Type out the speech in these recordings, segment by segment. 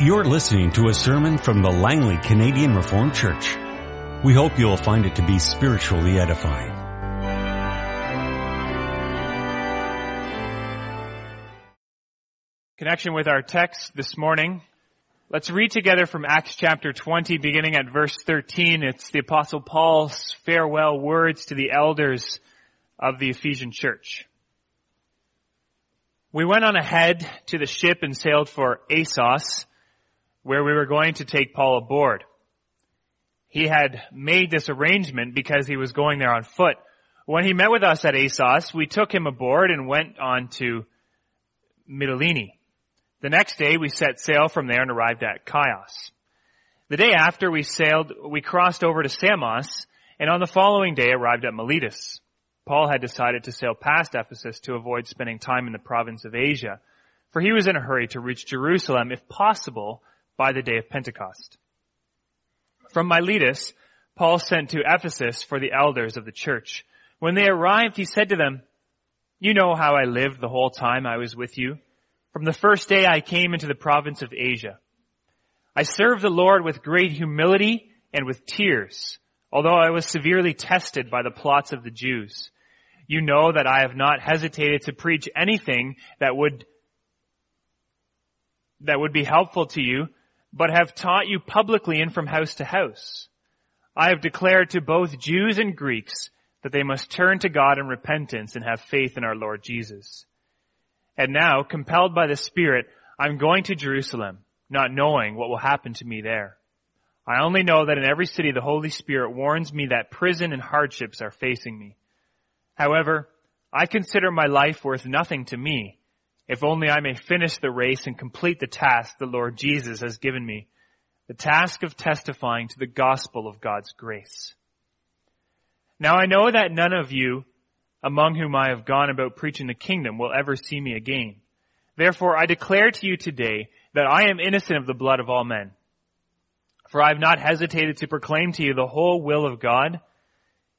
You're listening to a sermon from the Langley Canadian Reformed Church. We hope you'll find it to be spiritually edifying. Connection with our text this morning. Let's read together from Acts chapter 20 beginning at verse 13. It's the apostle Paul's farewell words to the elders of the Ephesian church. We went on ahead to the ship and sailed for Assos where we were going to take Paul aboard. He had made this arrangement because he was going there on foot. When he met with us at Assos, we took him aboard and went on to Mytilene. The next day we set sail from there and arrived at Chios. The day after we sailed, we crossed over to Samos and on the following day arrived at Miletus. Paul had decided to sail past Ephesus to avoid spending time in the province of Asia, for he was in a hurry to reach Jerusalem, if possible, by the day of Pentecost. From Miletus, Paul sent to Ephesus for the elders of the church. When they arrived, he said to them, You know how I lived the whole time I was with you. From the first day I came into the province of Asia. I served the Lord with great humility and with tears, although I was severely tested by the plots of the Jews. You know that I have not hesitated to preach anything that would that would be helpful to you but have taught you publicly and from house to house. I have declared to both Jews and Greeks that they must turn to God in repentance and have faith in our Lord Jesus. And now, compelled by the Spirit, I'm going to Jerusalem, not knowing what will happen to me there. I only know that in every city the Holy Spirit warns me that prison and hardships are facing me. However, I consider my life worth nothing to me if only I may finish the race and complete the task the Lord Jesus has given me, the task of testifying to the gospel of God's grace. Now I know that none of you among whom I have gone about preaching the kingdom will ever see me again. Therefore I declare to you today that I am innocent of the blood of all men. For I have not hesitated to proclaim to you the whole will of God,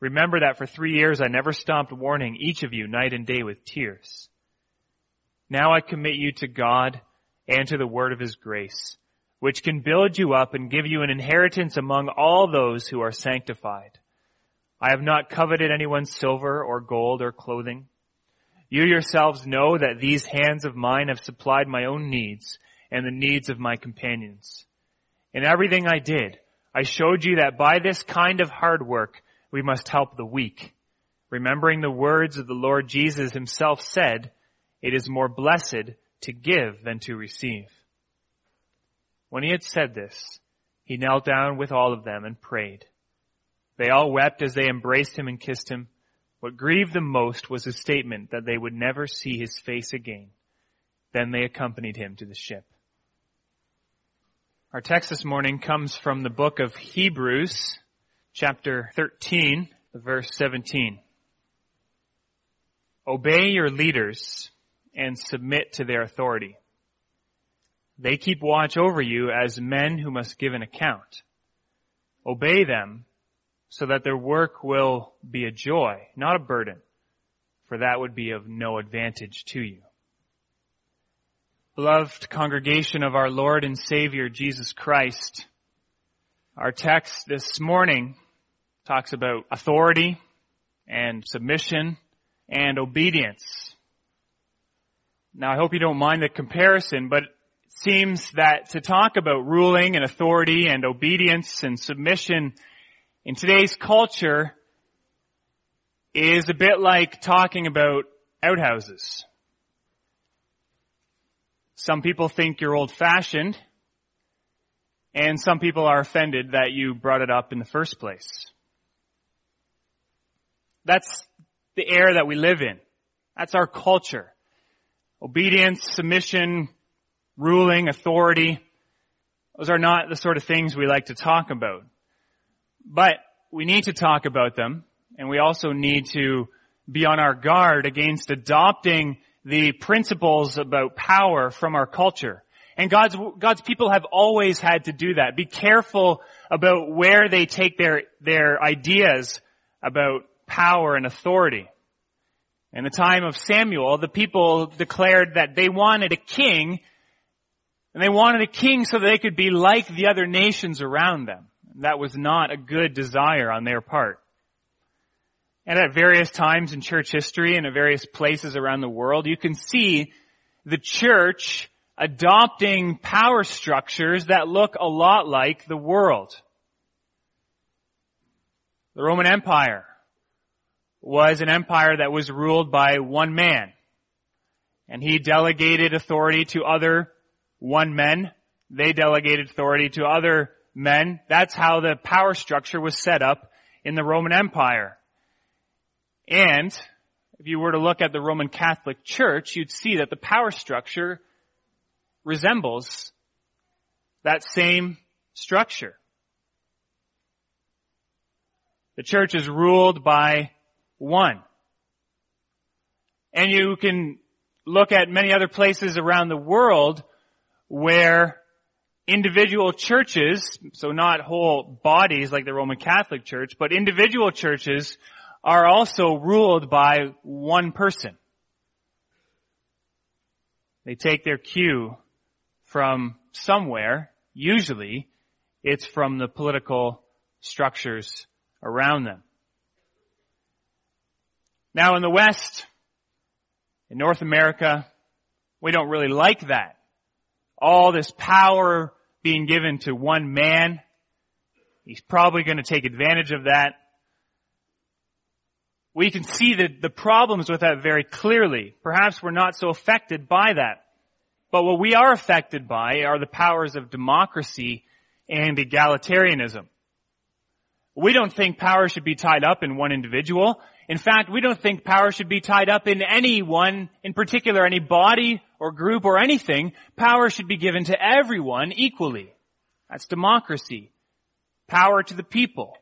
Remember that for three years I never stopped warning each of you night and day with tears. Now I commit you to God and to the word of his grace, which can build you up and give you an inheritance among all those who are sanctified. I have not coveted anyone's silver or gold or clothing. You yourselves know that these hands of mine have supplied my own needs and the needs of my companions. In everything I did, I showed you that by this kind of hard work, we must help the weak. Remembering the words of the Lord Jesus himself said, it is more blessed to give than to receive. When he had said this, he knelt down with all of them and prayed. They all wept as they embraced him and kissed him. What grieved them most was his statement that they would never see his face again. Then they accompanied him to the ship. Our text this morning comes from the book of Hebrews, chapter 13, verse 17. Obey your leaders and submit to their authority. They keep watch over you as men who must give an account. Obey them so that their work will be a joy, not a burden, for that would be of no advantage to you. Beloved congregation of our Lord and Savior Jesus Christ, our text this morning talks about authority and submission and obedience. Now I hope you don't mind the comparison, but it seems that to talk about ruling and authority and obedience and submission in today's culture is a bit like talking about outhouses. Some people think you're old fashioned and some people are offended that you brought it up in the first place. That's the air that we live in. That's our culture. Obedience, submission, ruling, authority. Those are not the sort of things we like to talk about. But we need to talk about them, and we also need to be on our guard against adopting the principles about power from our culture. And God's, God's people have always had to do that. Be careful about where they take their, their ideas about power and authority. In the time of Samuel, the people declared that they wanted a king, and they wanted a king so that they could be like the other nations around them. That was not a good desire on their part. And at various times in church history and at various places around the world, you can see the church adopting power structures that look a lot like the world. The Roman Empire was an empire that was ruled by one man. And he delegated authority to other one men. They delegated authority to other men. That's how the power structure was set up in the Roman Empire. And if you were to look at the Roman Catholic Church, you'd see that the power structure resembles that same structure. The church is ruled by one. And you can look at many other places around the world where individual churches, so not whole bodies like the Roman Catholic Church, but individual churches are also ruled by one person. They take their cue from somewhere, usually it's from the political structures around them. Now in the West, in North America, we don't really like that. All this power being given to one man. He's probably going to take advantage of that we can see the, the problems with that very clearly. Perhaps we're not so affected by that. But what we are affected by are the powers of democracy and egalitarianism. We don't think power should be tied up in one individual. In fact, we don't think power should be tied up in anyone, in particular, any body or group or anything. Power should be given to everyone equally. That's democracy. Power to the people.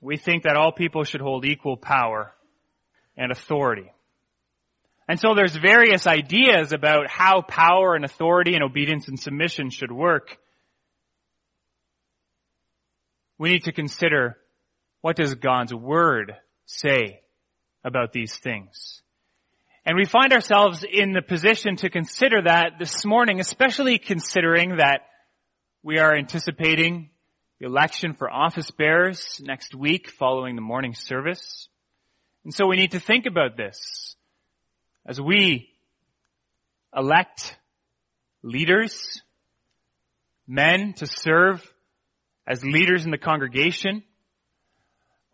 We think that all people should hold equal power and authority. And so there's various ideas about how power and authority and obedience and submission should work. We need to consider what does God's word say about these things. And we find ourselves in the position to consider that this morning, especially considering that we are anticipating the election for office bearers next week following the morning service. And so we need to think about this as we elect leaders, men to serve as leaders in the congregation,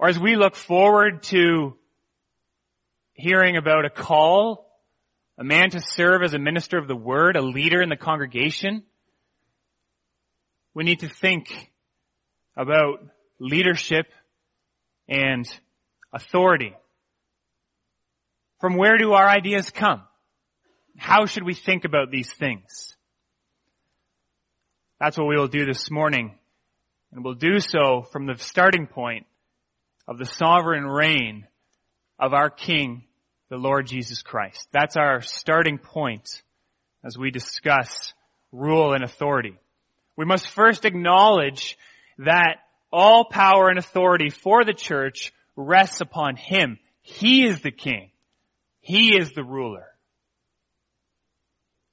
or as we look forward to hearing about a call, a man to serve as a minister of the word, a leader in the congregation, we need to think about leadership and authority. From where do our ideas come? How should we think about these things? That's what we will do this morning. And we'll do so from the starting point of the sovereign reign of our King, the Lord Jesus Christ. That's our starting point as we discuss rule and authority. We must first acknowledge that all power and authority for the church rests upon Him. He is the King. He is the ruler.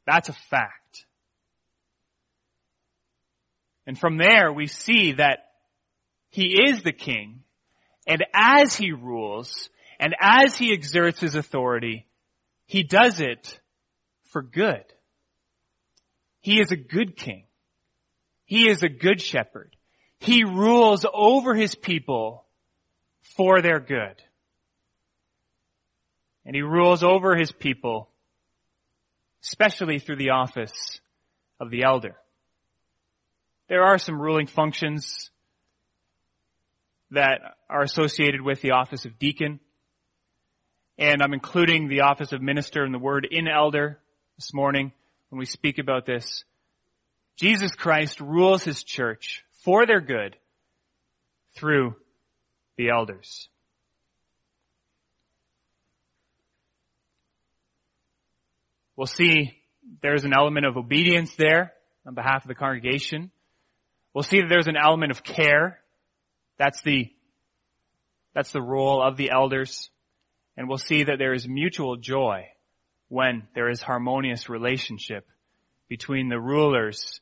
That's a fact. And from there we see that He is the King, and as He rules, and as He exerts His authority, He does it for good. He is a good King. He is a good shepherd. He rules over his people for their good. And he rules over his people, especially through the office of the elder. There are some ruling functions that are associated with the office of deacon. And I'm including the office of minister and the word in elder this morning when we speak about this. Jesus Christ rules his church for their good through the elders. We'll see there's an element of obedience there on behalf of the congregation. We'll see that there's an element of care. That's the, that's the role of the elders. And we'll see that there is mutual joy when there is harmonious relationship between the rulers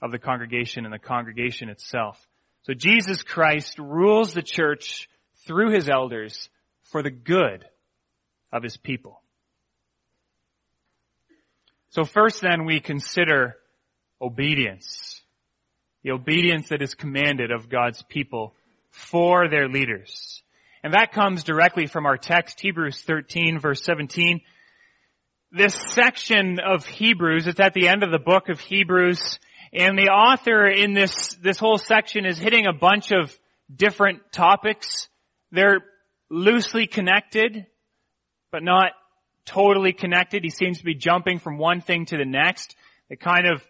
of the congregation and the congregation itself. So Jesus Christ rules the church through his elders for the good of his people. So first then we consider obedience. The obedience that is commanded of God's people for their leaders. And that comes directly from our text, Hebrews 13 verse 17. This section of Hebrews, it's at the end of the book of Hebrews, and the author in this, this whole section is hitting a bunch of different topics. They're loosely connected, but not totally connected. He seems to be jumping from one thing to the next. They kind of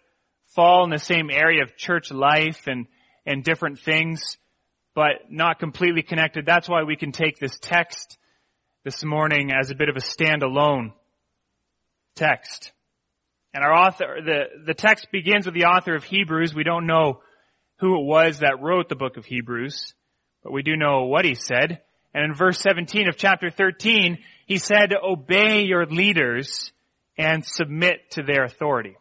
fall in the same area of church life and, and different things, but not completely connected. That's why we can take this text this morning as a bit of a standalone text. And our author, the, the text begins with the author of Hebrews. We don't know who it was that wrote the book of Hebrews, but we do know what he said. And in verse 17 of chapter 13, he said, obey your leaders and submit to their authority.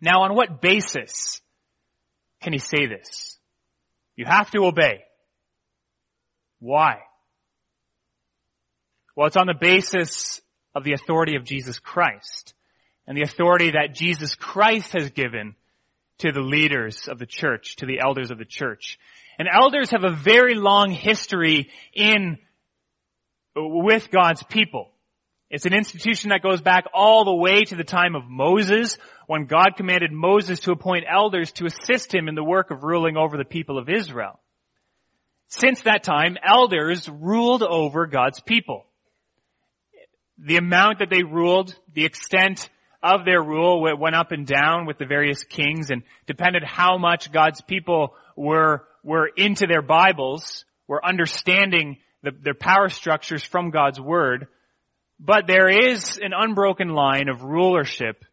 Now on what basis can he say this? You have to obey. Why? Well, it's on the basis of the authority of Jesus Christ and the authority that Jesus Christ has given to the leaders of the church, to the elders of the church. And elders have a very long history in with God's people. It's an institution that goes back all the way to the time of Moses, when God commanded Moses to appoint elders to assist him in the work of ruling over the people of Israel. Since that time, elders ruled over God's people. The amount that they ruled, the extent of their rule went up and down with the various kings and depended how much God's people were, were into their Bibles, were understanding the, their power structures from God's Word, but there is an unbroken line of rulership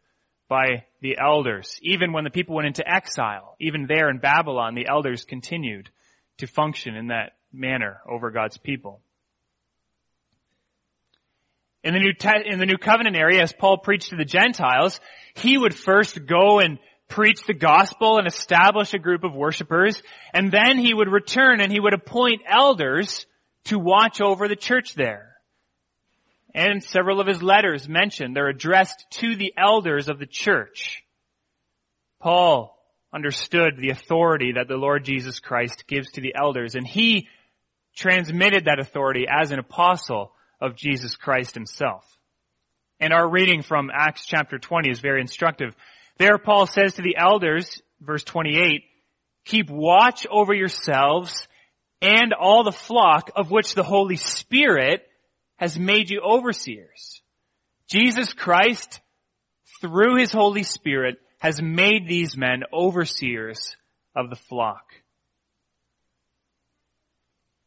by the elders. Even when the people went into exile, even there in Babylon, the elders continued to function in that manner over God's people. In the New, Te- in the New Covenant area, as Paul preached to the Gentiles, he would first go and preach the gospel and establish a group of worshipers, and then he would return and he would appoint elders to watch over the church there. And several of his letters mentioned they're addressed to the elders of the church. Paul understood the authority that the Lord Jesus Christ gives to the elders and he transmitted that authority as an apostle of Jesus Christ himself. And our reading from Acts chapter 20 is very instructive. There Paul says to the elders, verse 28, keep watch over yourselves and all the flock of which the Holy Spirit has made you overseers. Jesus Christ, through His Holy Spirit, has made these men overseers of the flock.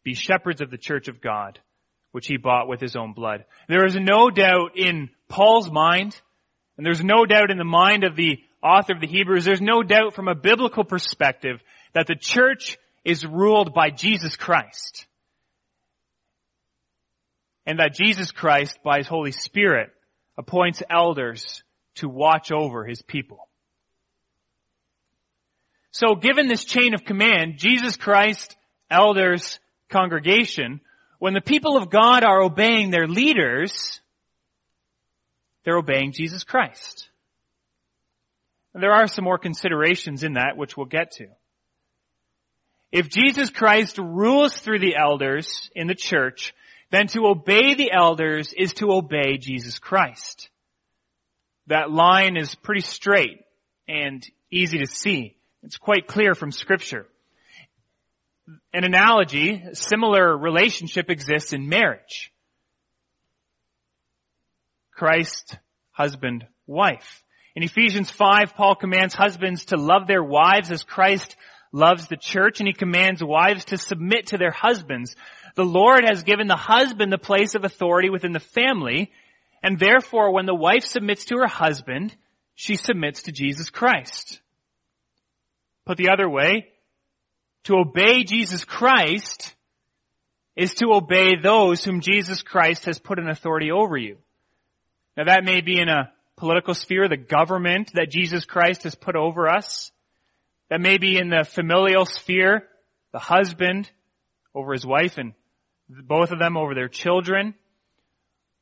Be shepherds of the church of God, which He bought with His own blood. There is no doubt in Paul's mind, and there's no doubt in the mind of the author of the Hebrews, there's no doubt from a biblical perspective that the church is ruled by Jesus Christ. And that Jesus Christ, by His Holy Spirit, appoints elders to watch over His people. So given this chain of command, Jesus Christ, elders, congregation, when the people of God are obeying their leaders, they're obeying Jesus Christ. And there are some more considerations in that which we'll get to. If Jesus Christ rules through the elders in the church, then to obey the elders is to obey Jesus Christ. That line is pretty straight and easy to see. It's quite clear from scripture. An analogy, a similar relationship exists in marriage. Christ, husband, wife. In Ephesians 5, Paul commands husbands to love their wives as Christ loves the church and he commands wives to submit to their husbands. The Lord has given the husband the place of authority within the family, and therefore when the wife submits to her husband, she submits to Jesus Christ. Put the other way, to obey Jesus Christ is to obey those whom Jesus Christ has put in authority over you. Now that may be in a political sphere, the government that Jesus Christ has put over us. That may be in the familial sphere, the husband over his wife and both of them over their children.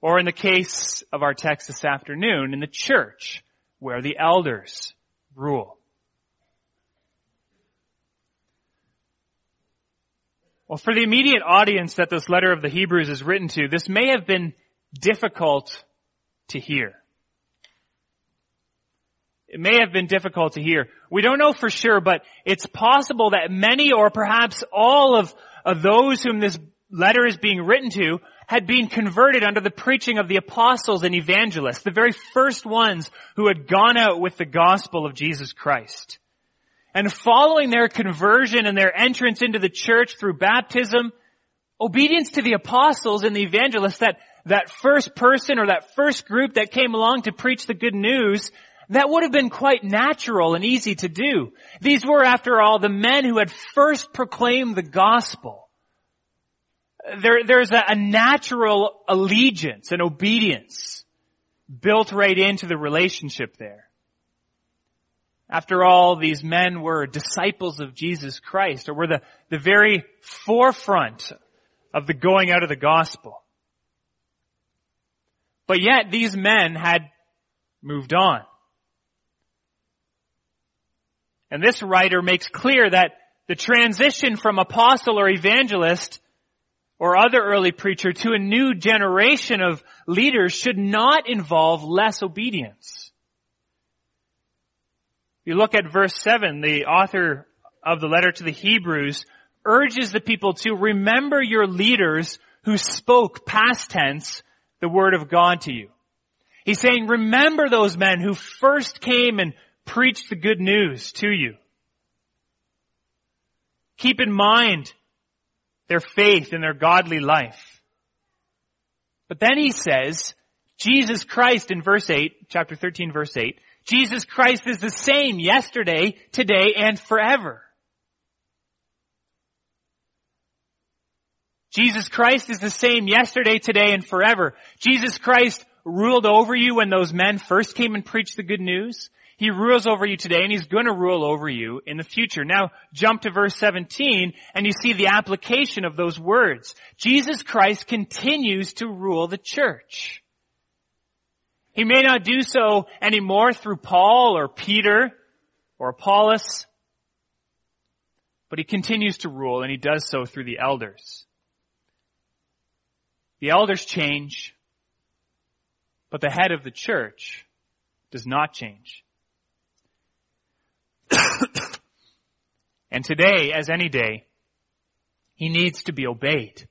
Or in the case of our text this afternoon, in the church, where the elders rule. Well, for the immediate audience that this letter of the Hebrews is written to, this may have been difficult to hear. It may have been difficult to hear. We don't know for sure, but it's possible that many or perhaps all of, of those whom this letter is being written to had been converted under the preaching of the apostles and evangelists, the very first ones who had gone out with the gospel of Jesus Christ. And following their conversion and their entrance into the church through baptism, obedience to the apostles and the evangelists, that, that first person or that first group that came along to preach the good news, that would have been quite natural and easy to do. These were, after all, the men who had first proclaimed the gospel. There, there's a, a natural allegiance and obedience built right into the relationship there. After all, these men were disciples of Jesus Christ, or were the, the very forefront of the going out of the gospel. But yet, these men had moved on. And this writer makes clear that the transition from apostle or evangelist or other early preacher to a new generation of leaders should not involve less obedience. You look at verse 7, the author of the letter to the Hebrews urges the people to remember your leaders who spoke past tense the word of God to you. He's saying, remember those men who first came and preach the good news to you. Keep in mind their faith and their godly life. But then he says, Jesus Christ in verse 8, chapter 13 verse 8, Jesus Christ is the same yesterday, today, and forever. Jesus Christ is the same yesterday, today, and forever. Jesus Christ ruled over you when those men first came and preached the good news. He rules over you today and he's going to rule over you in the future. Now jump to verse 17 and you see the application of those words. Jesus Christ continues to rule the church. He may not do so anymore through Paul or Peter or Apollos, but he continues to rule and he does so through the elders. The elders change, but the head of the church does not change. And today, as any day, he needs to be obeyed.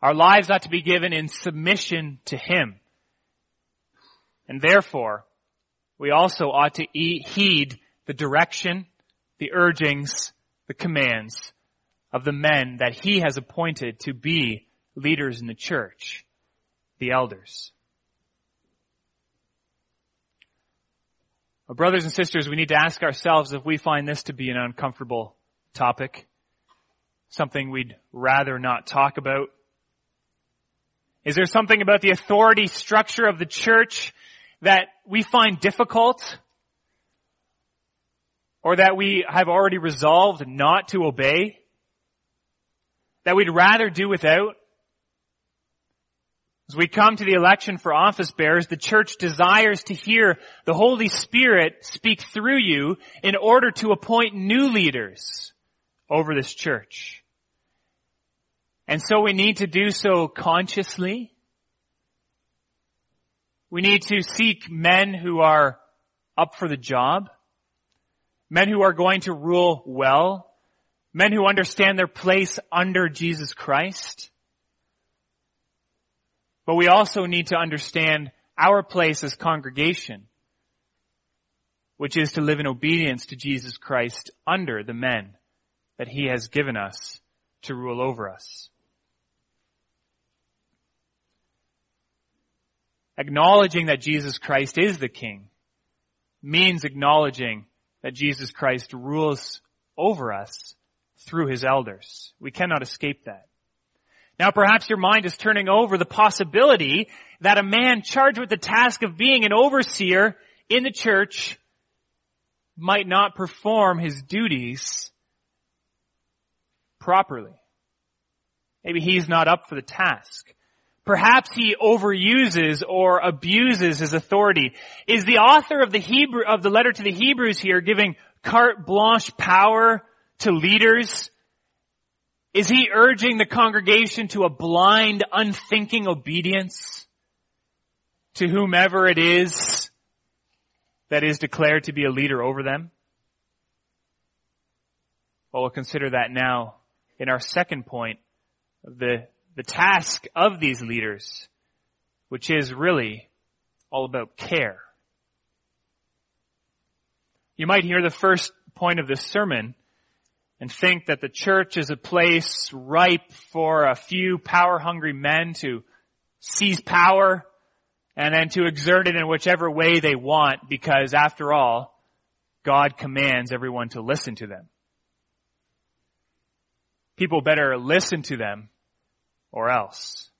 Our lives ought to be given in submission to him. And therefore, we also ought to heed the direction, the urgings, the commands of the men that he has appointed to be leaders in the church, the elders. Well, brothers and sisters, we need to ask ourselves if we find this to be an uncomfortable topic, something we'd rather not talk about. Is there something about the authority structure of the church that we find difficult or that we have already resolved not to obey? That we'd rather do without? As we come to the election for office bearers, the church desires to hear the Holy Spirit speak through you in order to appoint new leaders over this church. And so we need to do so consciously. We need to seek men who are up for the job, men who are going to rule well, men who understand their place under Jesus Christ. But we also need to understand our place as congregation, which is to live in obedience to Jesus Christ under the men that he has given us to rule over us. Acknowledging that Jesus Christ is the King means acknowledging that Jesus Christ rules over us through his elders. We cannot escape that. Now perhaps your mind is turning over the possibility that a man charged with the task of being an overseer in the church might not perform his duties properly. Maybe he's not up for the task. Perhaps he overuses or abuses his authority. Is the author of the Hebrew, of the letter to the Hebrews here giving carte blanche power to leaders? Is he urging the congregation to a blind, unthinking obedience to whomever it is that is declared to be a leader over them? Well, we'll consider that now in our second point the the task of these leaders, which is really all about care. You might hear the first point of this sermon and think that the church is a place ripe for a few power hungry men to seize power and then to exert it in whichever way they want because after all, God commands everyone to listen to them. People better listen to them or else.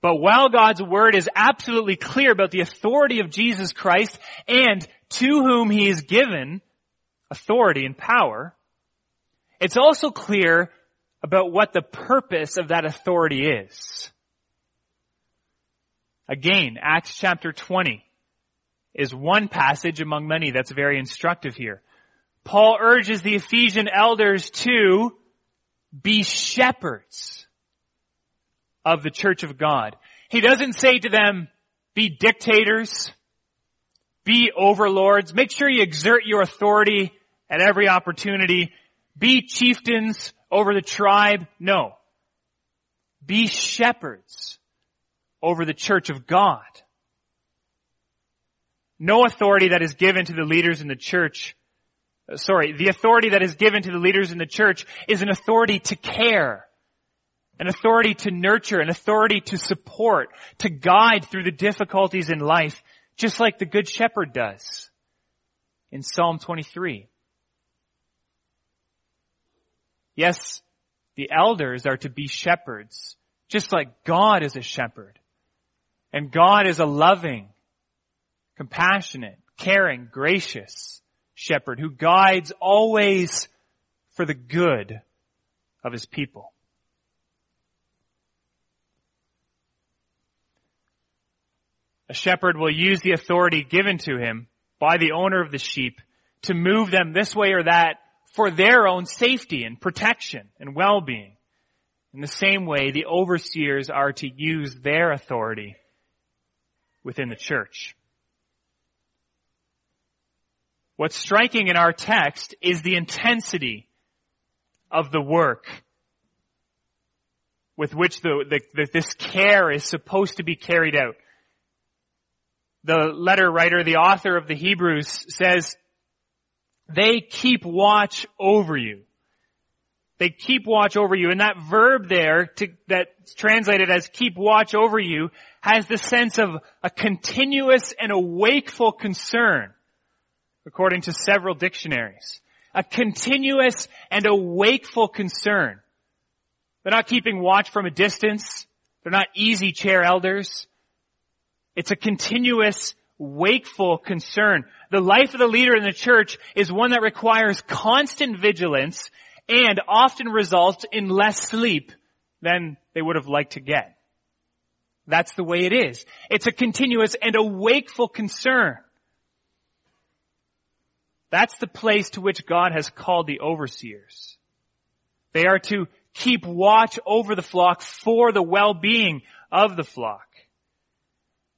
But while God's word is absolutely clear about the authority of Jesus Christ and to whom he is given authority and power, it's also clear about what the purpose of that authority is. Again, Acts chapter 20 is one passage among many that's very instructive here. Paul urges the Ephesian elders to be shepherds of the church of God. He doesn't say to them, be dictators, be overlords, make sure you exert your authority at every opportunity, be chieftains over the tribe. No. Be shepherds over the church of God. No authority that is given to the leaders in the church uh, sorry, the authority that is given to the leaders in the church is an authority to care, an authority to nurture, an authority to support, to guide through the difficulties in life, just like the good shepherd does in Psalm 23. Yes, the elders are to be shepherds, just like God is a shepherd. And God is a loving, compassionate, caring, gracious, shepherd who guides always for the good of his people. A shepherd will use the authority given to him by the owner of the sheep to move them this way or that for their own safety and protection and well-being. In the same way, the overseers are to use their authority within the church. What's striking in our text is the intensity of the work with which the, the, the, this care is supposed to be carried out. The letter writer, the author of the Hebrews says, they keep watch over you. They keep watch over you. And that verb there to, that's translated as keep watch over you has the sense of a continuous and a wakeful concern according to several dictionaries. A continuous and a wakeful concern. They're not keeping watch from a distance. They're not easy chair elders. It's a continuous, wakeful concern. The life of the leader in the church is one that requires constant vigilance and often results in less sleep than they would have liked to get. That's the way it is. It's a continuous and a wakeful concern. That's the place to which God has called the overseers. They are to keep watch over the flock for the well-being of the flock.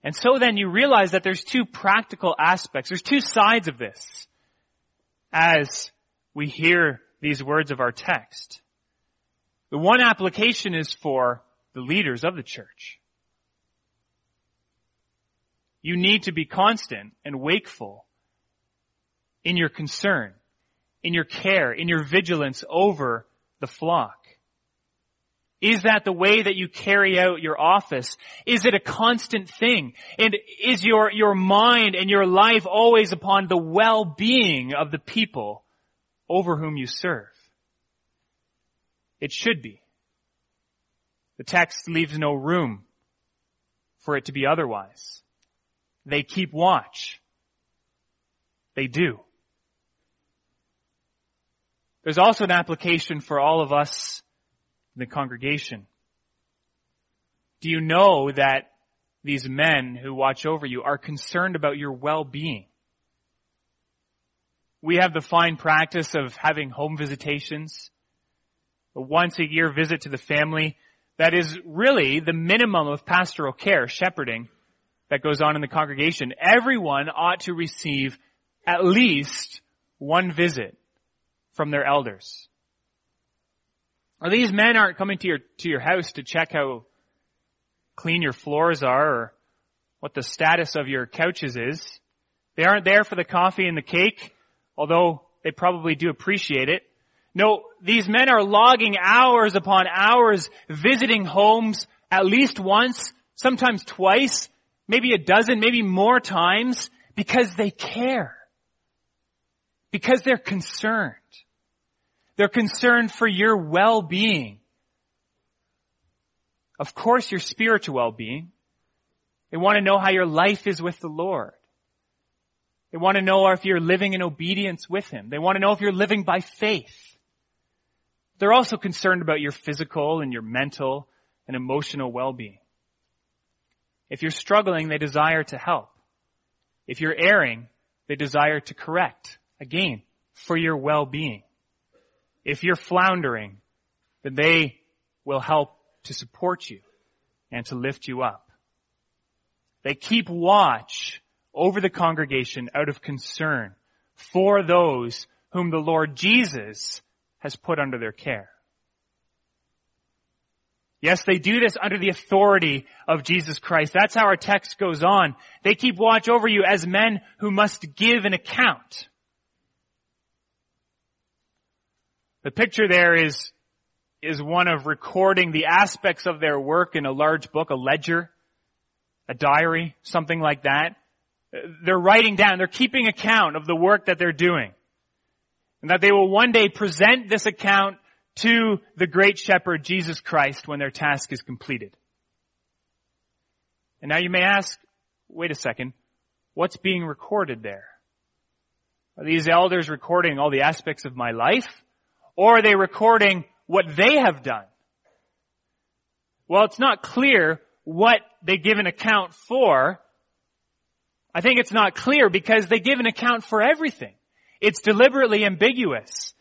And so then you realize that there's two practical aspects. There's two sides of this as we hear these words of our text. The one application is for the leaders of the church. You need to be constant and wakeful in your concern, in your care, in your vigilance over the flock? Is that the way that you carry out your office? Is it a constant thing? And is your, your mind and your life always upon the well-being of the people over whom you serve? It should be. The text leaves no room for it to be otherwise. They keep watch. They do. There's also an application for all of us the congregation. Do you know that these men who watch over you are concerned about your well-being? We have the fine practice of having home visitations, a once a year visit to the family that is really the minimum of pastoral care, shepherding, that goes on in the congregation. Everyone ought to receive at least one visit from their elders. Or these men aren't coming to your, to your house to check how clean your floors are or what the status of your couches is. They aren't there for the coffee and the cake, although they probably do appreciate it. No, these men are logging hours upon hours visiting homes at least once, sometimes twice, maybe a dozen, maybe more times because they care. Because they're concerned. They're concerned for your well-being. Of course, your spiritual well-being. They want to know how your life is with the Lord. They want to know if you're living in obedience with Him. They want to know if you're living by faith. They're also concerned about your physical and your mental and emotional well-being. If you're struggling, they desire to help. If you're erring, they desire to correct. Again, for your well-being. If you're floundering, then they will help to support you and to lift you up. They keep watch over the congregation out of concern for those whom the Lord Jesus has put under their care. Yes, they do this under the authority of Jesus Christ. That's how our text goes on. They keep watch over you as men who must give an account. The picture there is, is one of recording the aspects of their work in a large book, a ledger, a diary, something like that. They're writing down, they're keeping account of the work that they're doing and that they will one day present this account to the great shepherd Jesus Christ when their task is completed. And now you may ask, wait a second, what's being recorded there? Are these elders recording all the aspects of my life? Or are they recording what they have done? Well, it's not clear what they give an account for. I think it's not clear because they give an account for everything. It's deliberately ambiguous.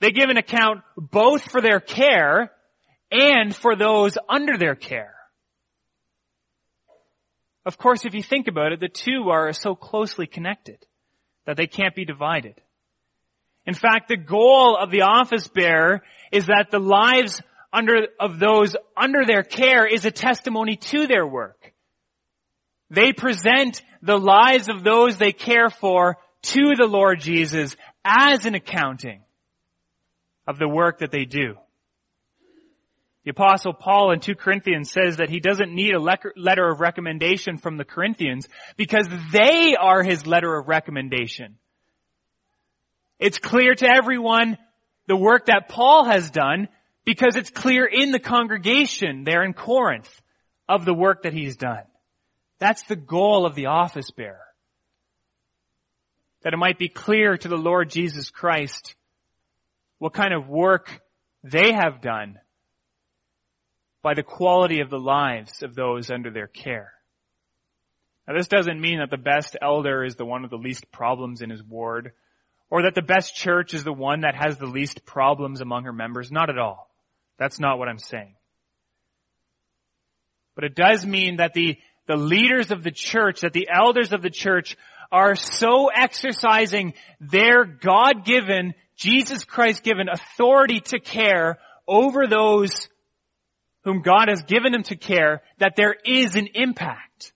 They give an account both for their care and for those under their care. Of course, if you think about it, the two are so closely connected that they can't be divided. In fact, the goal of the office bearer is that the lives under, of those under their care is a testimony to their work. They present the lives of those they care for to the Lord Jesus as an accounting of the work that they do. The apostle Paul in 2 Corinthians says that he doesn't need a letter of recommendation from the Corinthians because they are his letter of recommendation. It's clear to everyone the work that Paul has done because it's clear in the congregation there in Corinth of the work that he's done. That's the goal of the office bearer that it might be clear to the Lord Jesus Christ what kind of work they have done by the quality of the lives of those under their care. Now this doesn't mean that the best elder is the one with the least problems in his ward, or that the best church is the one that has the least problems among her members. Not at all. That's not what I'm saying. But it does mean that the, the leaders of the church, that the elders of the church are so exercising their God-given, Jesus Christ given authority to care over those whom God has given them to care that there is an impact.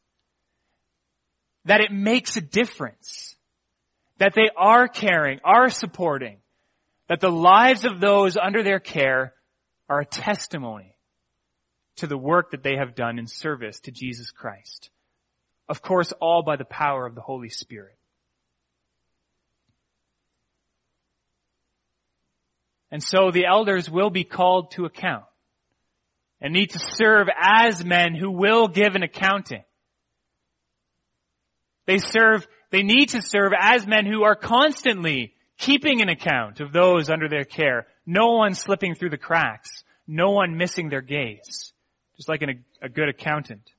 That it makes a difference. That they are caring, are supporting, that the lives of those under their care are a testimony to the work that they have done in service to Jesus Christ. Of course, all by the power of the Holy Spirit. And so the elders will be called to account and need to serve as men who will give an accounting. They serve, they need to serve as men who are constantly keeping an account of those under their care. No one slipping through the cracks. No one missing their gaze. Just like an, a good accountant.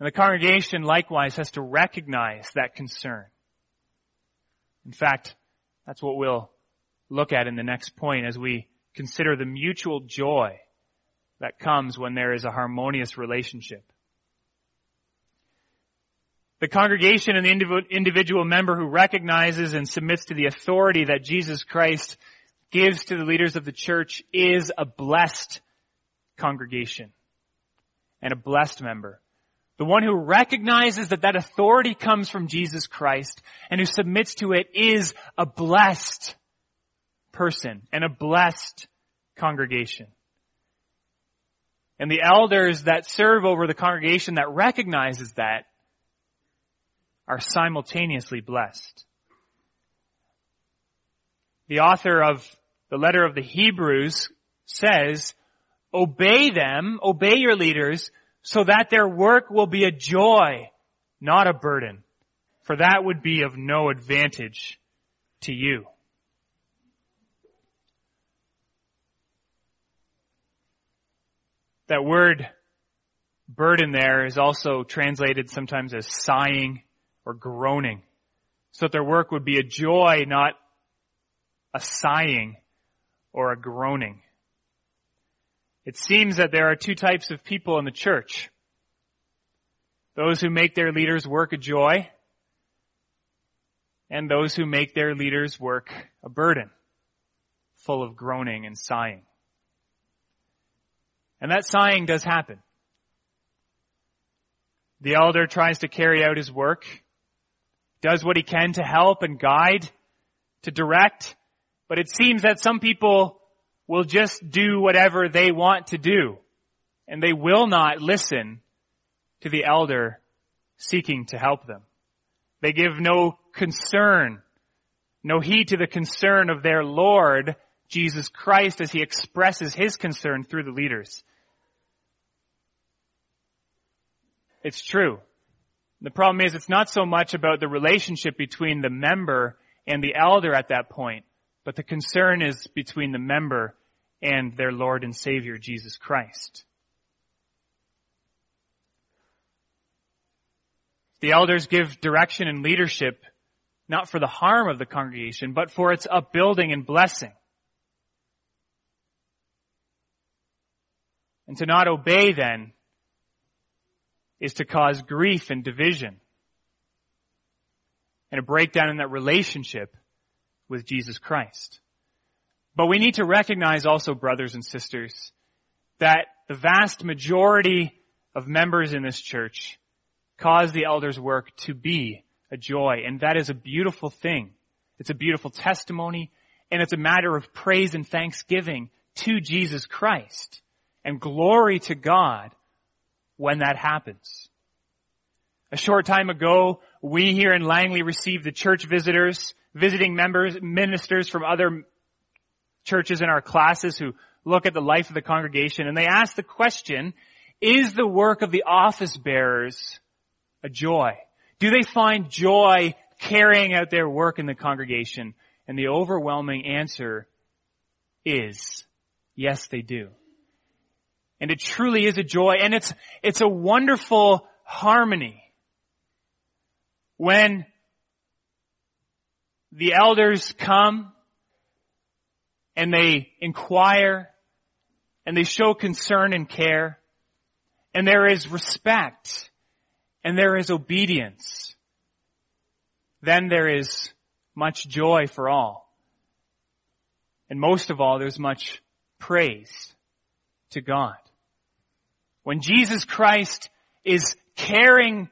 And the congregation likewise has to recognize that concern. In fact, that's what we'll look at in the next point as we consider the mutual joy that comes when there is a harmonious relationship. The congregation and the individual member who recognizes and submits to the authority that Jesus Christ gives to the leaders of the church is a blessed congregation and a blessed member. The one who recognizes that that authority comes from Jesus Christ and who submits to it is a blessed person and a blessed congregation. And the elders that serve over the congregation that recognizes that are simultaneously blessed. The author of the letter of the Hebrews says, obey them, obey your leaders, so that their work will be a joy, not a burden, for that would be of no advantage to you. That word burden there is also translated sometimes as sighing or groaning. So that their work would be a joy, not a sighing or a groaning. It seems that there are two types of people in the church. Those who make their leaders work a joy, and those who make their leaders work a burden, full of groaning and sighing. And that sighing does happen. The elder tries to carry out his work, does what he can to help and guide, to direct, but it seems that some people will just do whatever they want to do, and they will not listen to the elder seeking to help them. They give no concern, no heed to the concern of their Lord, Jesus Christ, as he expresses his concern through the leaders. It's true. The problem is it's not so much about the relationship between the member and the elder at that point, but the concern is between the member and their Lord and Savior, Jesus Christ. The elders give direction and leadership not for the harm of the congregation, but for its upbuilding and blessing. And to not obey then is to cause grief and division and a breakdown in that relationship with Jesus Christ. But we need to recognize also, brothers and sisters, that the vast majority of members in this church cause the elders' work to be a joy, and that is a beautiful thing. It's a beautiful testimony, and it's a matter of praise and thanksgiving to Jesus Christ, and glory to God when that happens. A short time ago, we here in Langley received the church visitors, visiting members, ministers from other churches in our classes who look at the life of the congregation and they ask the question, is the work of the office bearers a joy? Do they find joy carrying out their work in the congregation? And the overwhelming answer is, yes, they do. And it truly is a joy and it's, it's a wonderful harmony. When the elders come and they inquire and they show concern and care and there is respect and there is obedience, then there is much joy for all. And most of all, there's much praise to God. When Jesus Christ is caring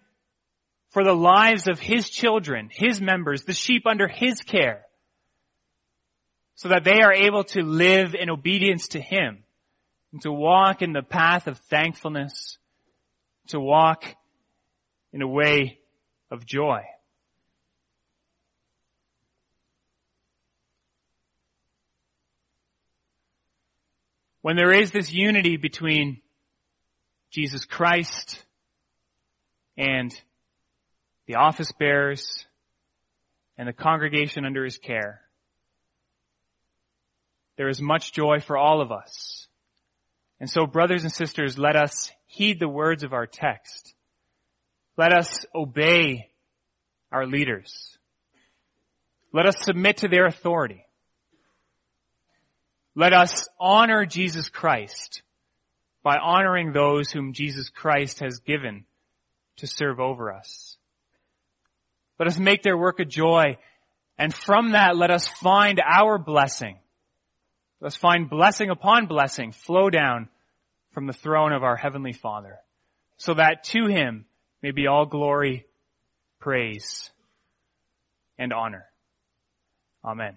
for the lives of His children, His members, the sheep under His care, so that they are able to live in obedience to Him and to walk in the path of thankfulness, to walk in a way of joy. When there is this unity between Jesus Christ and the office bearers and the congregation under his care, there is much joy for all of us. And so brothers and sisters, let us heed the words of our text. Let us obey our leaders. Let us submit to their authority. Let us honor Jesus Christ by honoring those whom Jesus Christ has given to serve over us. Let us make their work a joy, and from that let us find our blessing. Let us find blessing upon blessing flow down from the throne of our Heavenly Father, so that to Him may be all glory, praise, and honor. Amen.